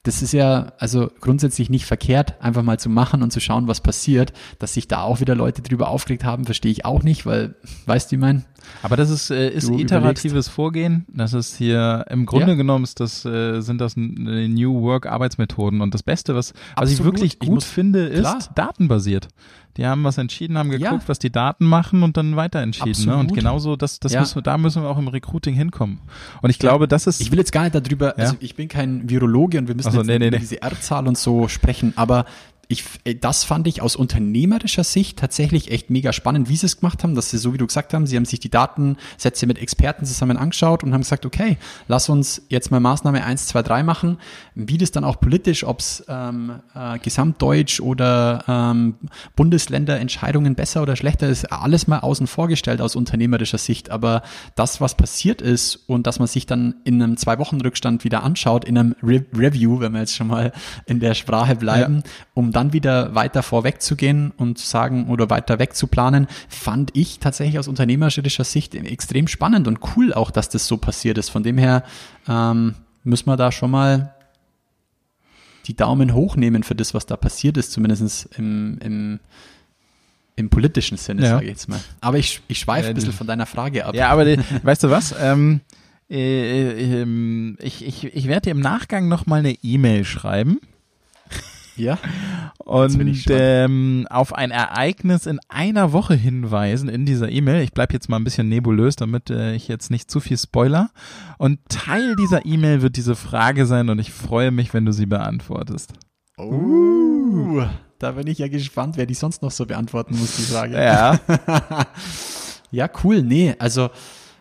Das ist ja also grundsätzlich nicht verkehrt, einfach mal zu machen und zu schauen, was passiert. Dass sich da auch wieder Leute drüber aufgeregt haben, verstehe ich auch nicht, weil, weißt du, ich mein? Aber das ist, äh, ist iteratives überlegst. Vorgehen. Das ist hier, im Grunde ja. genommen ist das, äh, sind das New Work Arbeitsmethoden. Und das Beste, was, was ich wirklich gut ich muss, finde, ist klar. datenbasiert. Die haben was entschieden, haben geguckt, ja. was die Daten machen und dann weiter entschieden. Ne? Und genauso, das, das ja. müssen wir, da müssen wir auch im Recruiting hinkommen. Und ich glaube, das ist. Ich will jetzt gar nicht darüber, also ich bin kein Virologe und wir müssen so, jetzt nee, nee, über nee. diese R-Zahl und so sprechen, aber ich, äh, das fand ich aus unternehmerischer Sicht tatsächlich echt mega spannend, wie sie es gemacht haben, dass sie, so wie du gesagt haben, sie haben sich die Datensätze mit Experten zusammen angeschaut und haben gesagt, okay, lass uns jetzt mal Maßnahme 1, 2, 3 machen, wie das dann auch politisch, ob es ähm, äh, gesamtdeutsch oder ähm, Bundesländerentscheidungen besser oder schlechter ist, alles mal außen vorgestellt aus unternehmerischer Sicht, aber das, was passiert ist und dass man sich dann in einem Zwei-Wochen-Rückstand wieder anschaut, in einem Re Review, wenn wir jetzt schon mal in der Sprache bleiben, ja. um dann wieder weiter vorweg zu gehen und zu sagen oder weiter weg zu planen, fand ich tatsächlich aus unternehmerischer Sicht extrem spannend und cool auch, dass das so passiert ist. Von dem her ähm, müssen wir da schon mal die Daumen hochnehmen für das, was da passiert ist, zumindest im, im, im politischen Sinne, ja. sage ich jetzt mal. Aber ich, ich schweife ein bisschen von deiner Frage ab. Ja, aber die, weißt du was? Ähm, äh, äh, ähm, ich, ich, ich werde dir im Nachgang nochmal eine E-Mail schreiben ja. Und ähm, auf ein Ereignis in einer Woche hinweisen in dieser E-Mail. Ich bleibe jetzt mal ein bisschen nebulös, damit äh, ich jetzt nicht zu viel spoiler. Und Teil dieser E-Mail wird diese Frage sein und ich freue mich, wenn du sie beantwortest. Oh, da bin ich ja gespannt, wer die sonst noch so beantworten muss, die Frage. Ja. ja, cool. Nee, also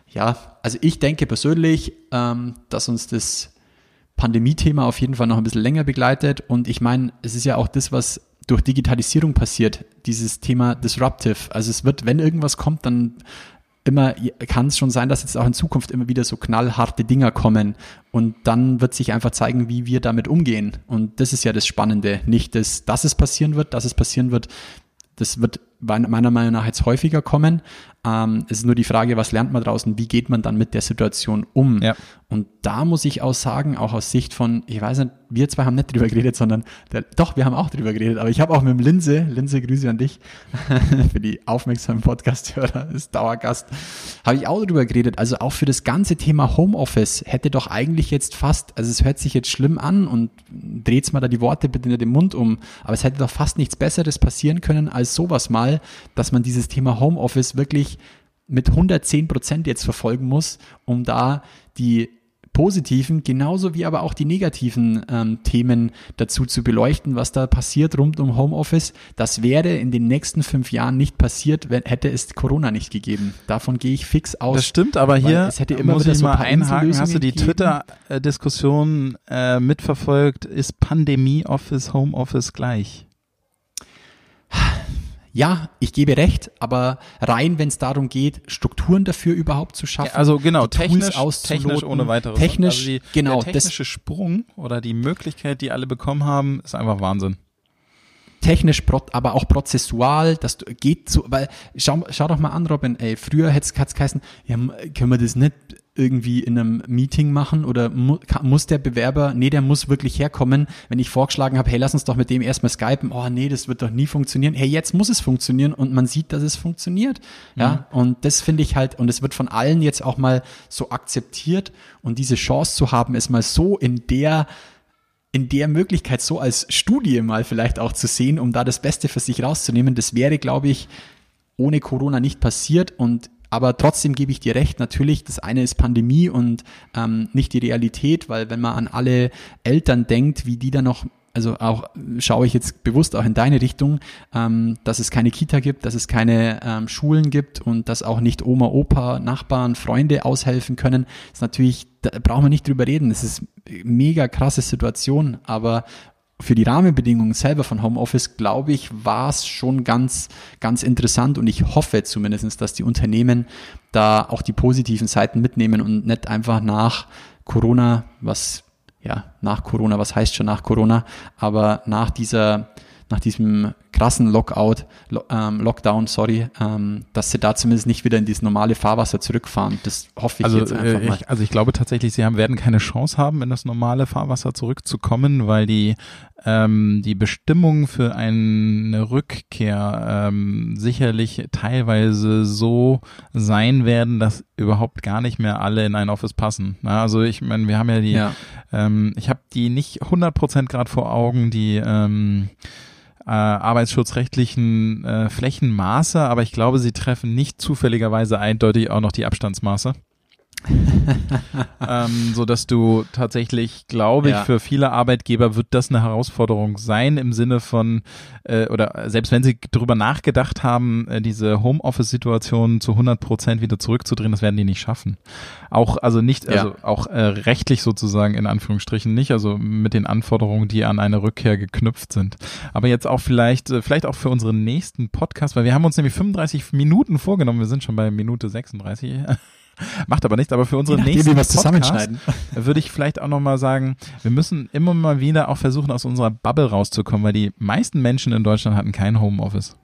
ja, also ich denke persönlich, ähm, dass uns das Pandemie-Thema auf jeden Fall noch ein bisschen länger begleitet. Und ich meine, es ist ja auch das, was durch Digitalisierung passiert, dieses Thema Disruptive. Also es wird, wenn irgendwas kommt, dann immer kann es schon sein, dass jetzt auch in Zukunft immer wieder so knallharte Dinger kommen und dann wird sich einfach zeigen, wie wir damit umgehen. Und das ist ja das Spannende. Nicht, dass, dass es passieren wird, dass es passieren wird. Das wird meiner Meinung nach jetzt häufiger kommen, ähm, es ist nur die Frage, was lernt man draußen, wie geht man dann mit der Situation um? Ja. Und da muss ich auch sagen, auch aus Sicht von, ich weiß nicht, wir zwei haben nicht drüber geredet, sondern der, doch, wir haben auch drüber geredet, aber ich habe auch mit dem Linse, Linse, Grüße an dich, für die aufmerksamen Podcast-Hörer, ist Dauergast, habe ich auch drüber geredet. Also auch für das ganze Thema Homeoffice hätte doch eigentlich jetzt fast, also es hört sich jetzt schlimm an und dreht's mal da die Worte bitte in den Mund um, aber es hätte doch fast nichts Besseres passieren können als sowas mal, dass man dieses Thema Homeoffice wirklich mit 110 Prozent jetzt verfolgen muss, um da die positiven, genauso wie aber auch die negativen ähm, Themen dazu zu beleuchten, was da passiert rund um Homeoffice. Das wäre in den nächsten fünf Jahren nicht passiert, wenn, hätte es Corona nicht gegeben. Davon gehe ich fix aus. Das stimmt, aber hier es hätte immer muss ich so mal einhaken. Hast du die Twitter-Diskussion äh, mitverfolgt? Ist Pandemie Office, Homeoffice gleich? ja, ich gebe recht, aber rein, wenn es darum geht, Strukturen dafür überhaupt zu schaffen, ja, also genau, technisch, technisch ohne weiteres. Technisch, also die, genau, der technische das, Sprung oder die Möglichkeit, die alle bekommen haben, ist einfach Wahnsinn. Technisch, aber auch prozessual, das geht so, weil schau, schau doch mal an, Robin, ey, früher hätte es geheißen, ja, können wir das nicht irgendwie in einem Meeting machen oder mu muss der Bewerber, nee, der muss wirklich herkommen, wenn ich vorgeschlagen habe, hey, lass uns doch mit dem erstmal skypen, oh nee, das wird doch nie funktionieren. Hey, jetzt muss es funktionieren und man sieht, dass es funktioniert. Ja, Mhm. und das finde ich halt, und es wird von allen jetzt auch mal so akzeptiert und diese Chance zu haben, es mal so in der in der Möglichkeit so als Studie mal vielleicht auch zu sehen, um da das Beste für sich rauszunehmen, das wäre, glaube ich, ohne Corona nicht passiert und aber trotzdem gebe ich dir recht, natürlich, das eine ist Pandemie und ähm, nicht die Realität, weil wenn man an alle Eltern denkt, wie die da noch, also auch schaue ich jetzt bewusst auch in deine Richtung, ähm, dass es keine Kita gibt, dass es keine ähm, Schulen gibt und dass auch nicht Oma, Opa, Nachbarn, Freunde aushelfen können, ist natürlich, da brauchen wir nicht drüber reden. Das ist mega krasse Situation, aber für die Rahmenbedingungen selber von Homeoffice, glaube ich, war es schon ganz, ganz interessant und ich hoffe zumindest, dass die Unternehmen da auch die positiven Seiten mitnehmen und nicht einfach nach Corona, was, ja, nach Corona, was heißt schon nach Corona, aber nach dieser, nach diesem krassen Lockout, Lo ähm, Lockdown, sorry, ähm, dass sie da zumindest nicht wieder in dieses normale Fahrwasser zurückfahren. Das hoffe ich Also, jetzt einfach äh, mal. ich, also ich glaube tatsächlich, sie haben, werden keine Chance haben, in das normale Fahrwasser zurückzukommen, weil die ähm, die Bestimmungen für eine Rückkehr ähm, sicherlich teilweise so sein werden, dass überhaupt gar nicht mehr alle in ein Office passen. Na, also ich meine, wir haben ja die, Ja. ähm, ich habe die nicht 100% gerade vor Augen, die ähm, äh, arbeitsschutzrechtlichen äh, Flächenmaße, aber ich glaube, sie treffen nicht zufälligerweise eindeutig auch noch die Abstandsmaße. ähm, so dass du tatsächlich, glaube ich, Ja. für viele Arbeitgeber wird das eine Herausforderung sein im Sinne von äh, oder selbst wenn sie darüber nachgedacht haben, äh, diese Homeoffice-Situation zu 100 Prozent wieder zurückzudrehen, das werden die nicht schaffen. Auch also nicht, Ja. also auch äh, rechtlich sozusagen in Anführungsstrichen nicht, also mit den Anforderungen, die an eine Rückkehr geknüpft sind. Aber jetzt auch vielleicht, äh, vielleicht auch für unseren nächsten Podcast, weil wir haben uns nämlich 35 Minuten vorgenommen, wir sind schon bei Minute 36. Macht aber nichts, aber für nachdem, nächsten Podcast zusammenschneiden. würde ich vielleicht auch nochmal sagen, wir müssen immer mal wieder auch versuchen, aus unserer Bubble rauszukommen, weil die meisten Menschen in Deutschland hatten kein Homeoffice.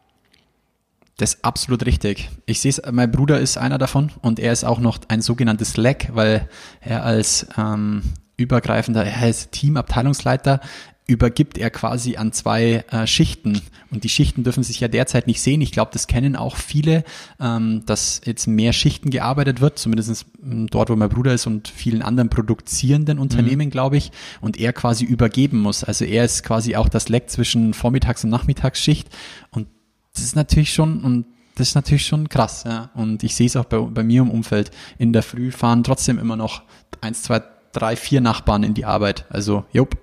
Das ist absolut richtig. Ich sehe es, mein Bruder ist einer davon und er ist auch noch ein sogenanntes Slack, weil er als ähm, übergreifender, er ist Teamabteilungsleiter, übergibt er quasi an zwei äh, Schichten. Und die Schichten dürfen sich ja derzeit nicht sehen. Ich glaube, das kennen auch viele, ähm, dass jetzt mehr Schichten gearbeitet wird, zumindest ähm, dort, wo mein Bruder ist und vielen anderen produzierenden Unternehmen, glaube ich. Und er quasi übergeben muss. Also er ist quasi auch das Leck zwischen Vormittags- und Nachmittagsschicht. Und das ist natürlich schon, und das ist natürlich schon krass, ja. Und ich sehe es auch bei, bei mir im Umfeld. In der Früh fahren trotzdem immer noch eins, zwei, drei, vier Nachbarn in die Arbeit. Also, jupp.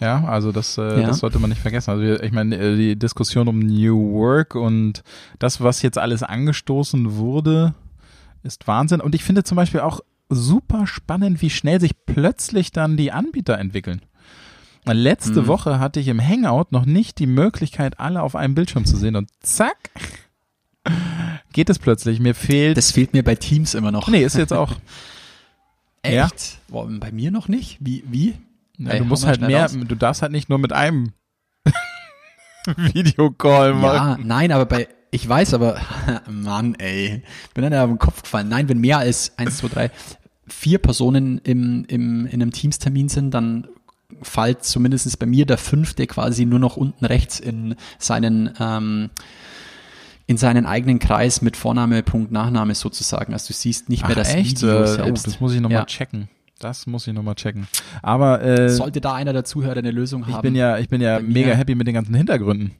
Ja, also das, äh, Ja. das sollte man nicht vergessen. Also ich meine, äh, die Diskussion um New Work und das, was jetzt alles angestoßen wurde, ist Wahnsinn. Und ich finde zum Beispiel auch super spannend, wie schnell sich plötzlich dann die Anbieter entwickeln. Letzte Mhm. Woche hatte ich im Hangout noch nicht die Möglichkeit, alle auf einem Bildschirm zu sehen und zack, geht es plötzlich. Mir fehlt. Das fehlt mir bei Teams immer noch. nee, ist jetzt auch. Echt? ja. Boah, bei mir noch nicht? Wie? wie? Ja, Ey, du musst halt mehr, raus. du darfst halt nicht nur mit einem Videocall machen. Ja, nein, aber bei, ich weiß aber, Mann, ey, bin dann auf den Kopf gefallen. Nein, wenn mehr als eins, zwei, drei, vier Personen im, im, in einem Teamstermin sind, dann fällt zumindest bei mir der fünfte quasi nur noch unten rechts in seinen, ähm, in seinen eigenen Kreis mit Vorname, Punkt, Nachname sozusagen. Also du siehst nicht mehr das Video Äh, selbst. Oh, das muss ich nochmal Ja. checken. Das muss ich nochmal checken. Aber äh, Sollte da einer der Zuhörer eine Lösung ich haben. bin ja, ich bin ja mega happy mit den ganzen Hintergründen.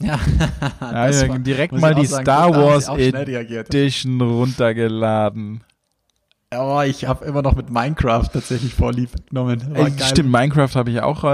ja, Ja, war- direkt mal ich die sagen, Star Wars. Edition runtergeladen. Oh, ich habe immer noch mit Minecraft tatsächlich vorlieb genommen. Äh, geil. Stimmt, Minecraft habe ich auch äh,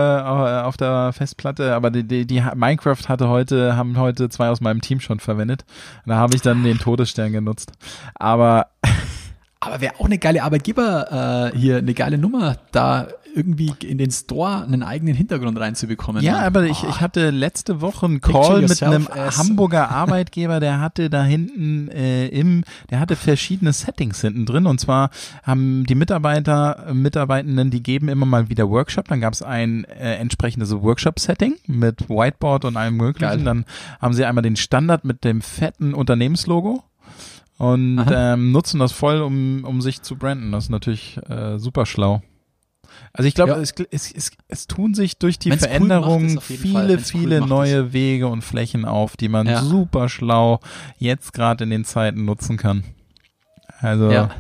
auf der Festplatte, aber die, die, die Minecraft hatte heute, haben heute zwei aus meinem Team schon verwendet. Da habe ich dann den Todesstern genutzt. Aber Aber wäre auch eine geile Arbeitgeber äh, hier, eine geile Nummer, da irgendwie in den Store einen eigenen Hintergrund reinzubekommen. Ja, Mann. aber ich, Oh, ich hatte letzte Woche einen Call mit einem as- Hamburger Arbeitgeber, der hatte da hinten äh, im, der hatte verschiedene Settings hinten drin und zwar haben die Mitarbeiter, äh, Mitarbeitenden, die geben immer mal wieder Workshop, dann gab es ein äh, entsprechendes Workshop-Setting mit Whiteboard und allem möglichen, Geil. dann haben sie einmal den Standard mit dem fetten Unternehmenslogo und ähm, nutzen das voll, um, um sich zu branden. Das ist natürlich äh, super schlau. Also ich glaube, Ja. es, es, es, es tun sich durch die Wenn's cool Veränderung macht, ist auf jeden Fall. viele, cool viele macht, neue Wege und Flächen auf, die man Ja. super schlau jetzt gerade in den Zeiten nutzen kann. Also Ja.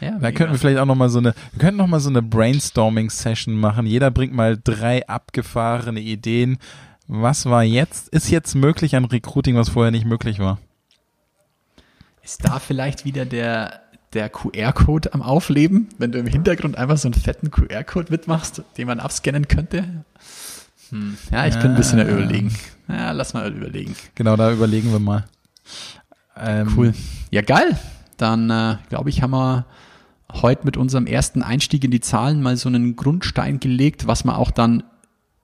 Ja, da könnten wir vielleicht auch noch mal so eine, wir könnten noch mal so eine Brainstorming-Session machen. Jeder bringt mal drei abgefahrene Ideen. Was war jetzt, ist jetzt möglich an Recruiting, was vorher nicht möglich war? Ist da vielleicht wieder der, der QR-Code am Aufleben, wenn du im Hintergrund einfach so einen fetten QR-Code mitmachst, den man abscannen könnte? Hm. Ja, ich könnte ein bisschen Ja. überlegen. Ja, lass mal überlegen. Genau, da überlegen wir mal. Ähm, Cool. Ja, geil. Dann äh, glaube ich, haben wir heute mit unserem ersten Einstieg in die Zahlen mal so einen Grundstein gelegt, was wir auch dann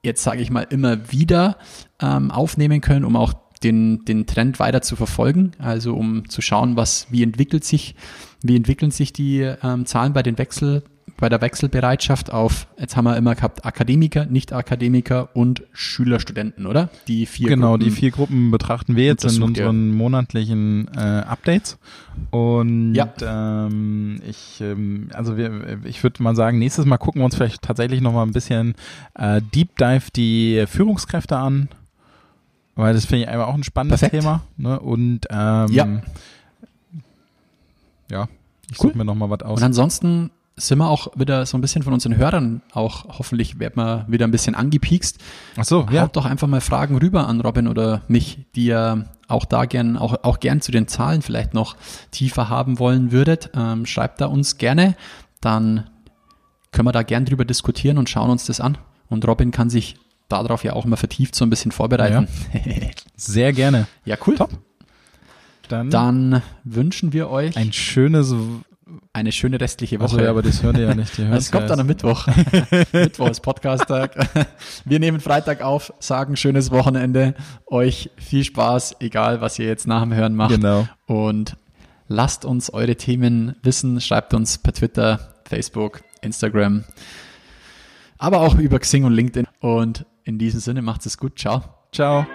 jetzt sage ich mal immer wieder ähm, aufnehmen können, um auch den, den Trend weiter zu verfolgen, also um zu schauen, was, wie entwickelt sich, wie entwickeln sich die ähm, Zahlen bei den Wechsel, bei der Wechselbereitschaft auf, jetzt haben wir immer gehabt, Akademiker, Nicht-Akademiker und Schüler, Studenten, oder? Die vier Genau, die Gruppen. vier Gruppen betrachten wir jetzt in untersucht ihr. unseren monatlichen äh, Updates. Und Ja. ähm, ich, ähm, also wir, ich würde mal sagen, nächstes Mal gucken wir uns vielleicht tatsächlich noch mal ein bisschen äh, Deep Dive die Führungskräfte an, weil das finde ich einfach auch ein spannendes Perfekt. Thema. Ne? Und ähm, Ja. ja, ich Cool. suche mir noch mal was aus. Und ansonsten sind wir auch wieder so ein bisschen von unseren Hörern auch, hoffentlich werden wir wieder ein bisschen angepiekst. Ach so, ja. Haut doch einfach mal Fragen rüber an Robin oder mich, die ihr auch da gern, auch, auch gern zu den Zahlen vielleicht noch tiefer haben wollen würdet. Ähm, schreibt da uns gerne, dann können wir da gern drüber diskutieren und schauen uns das an. Und Robin kann sich darauf ja auch mal vertieft so ein bisschen vorbereiten. Sehr gerne. Ja, cool. Top. Dann, Dann wünschen wir euch ein schönes eine schöne restliche Woche. Achso, ja, aber das hören die ja nicht. Die Es kommt dann am Mittwoch. Mittwoch ist Podcast-Tag. Wir nehmen Freitag auf, sagen schönes Wochenende. Euch viel Spaß, egal was ihr jetzt nach dem Hören macht. Genau. Und lasst uns eure Themen wissen. Schreibt uns per Twitter, Facebook, Instagram, aber auch über Xing und LinkedIn. Und in diesem Sinne macht es gut. Ciao. Ciao.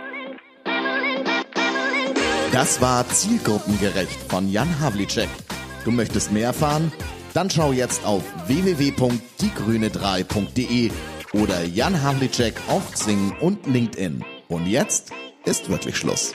Das war Zielgruppengerecht von Jan Havlicek. Du möchtest mehr erfahren? Dann schau jetzt auf www.diegrüne3.de oder Jan Havlicek auf Xing und LinkedIn. Und jetzt ist wirklich Schluss.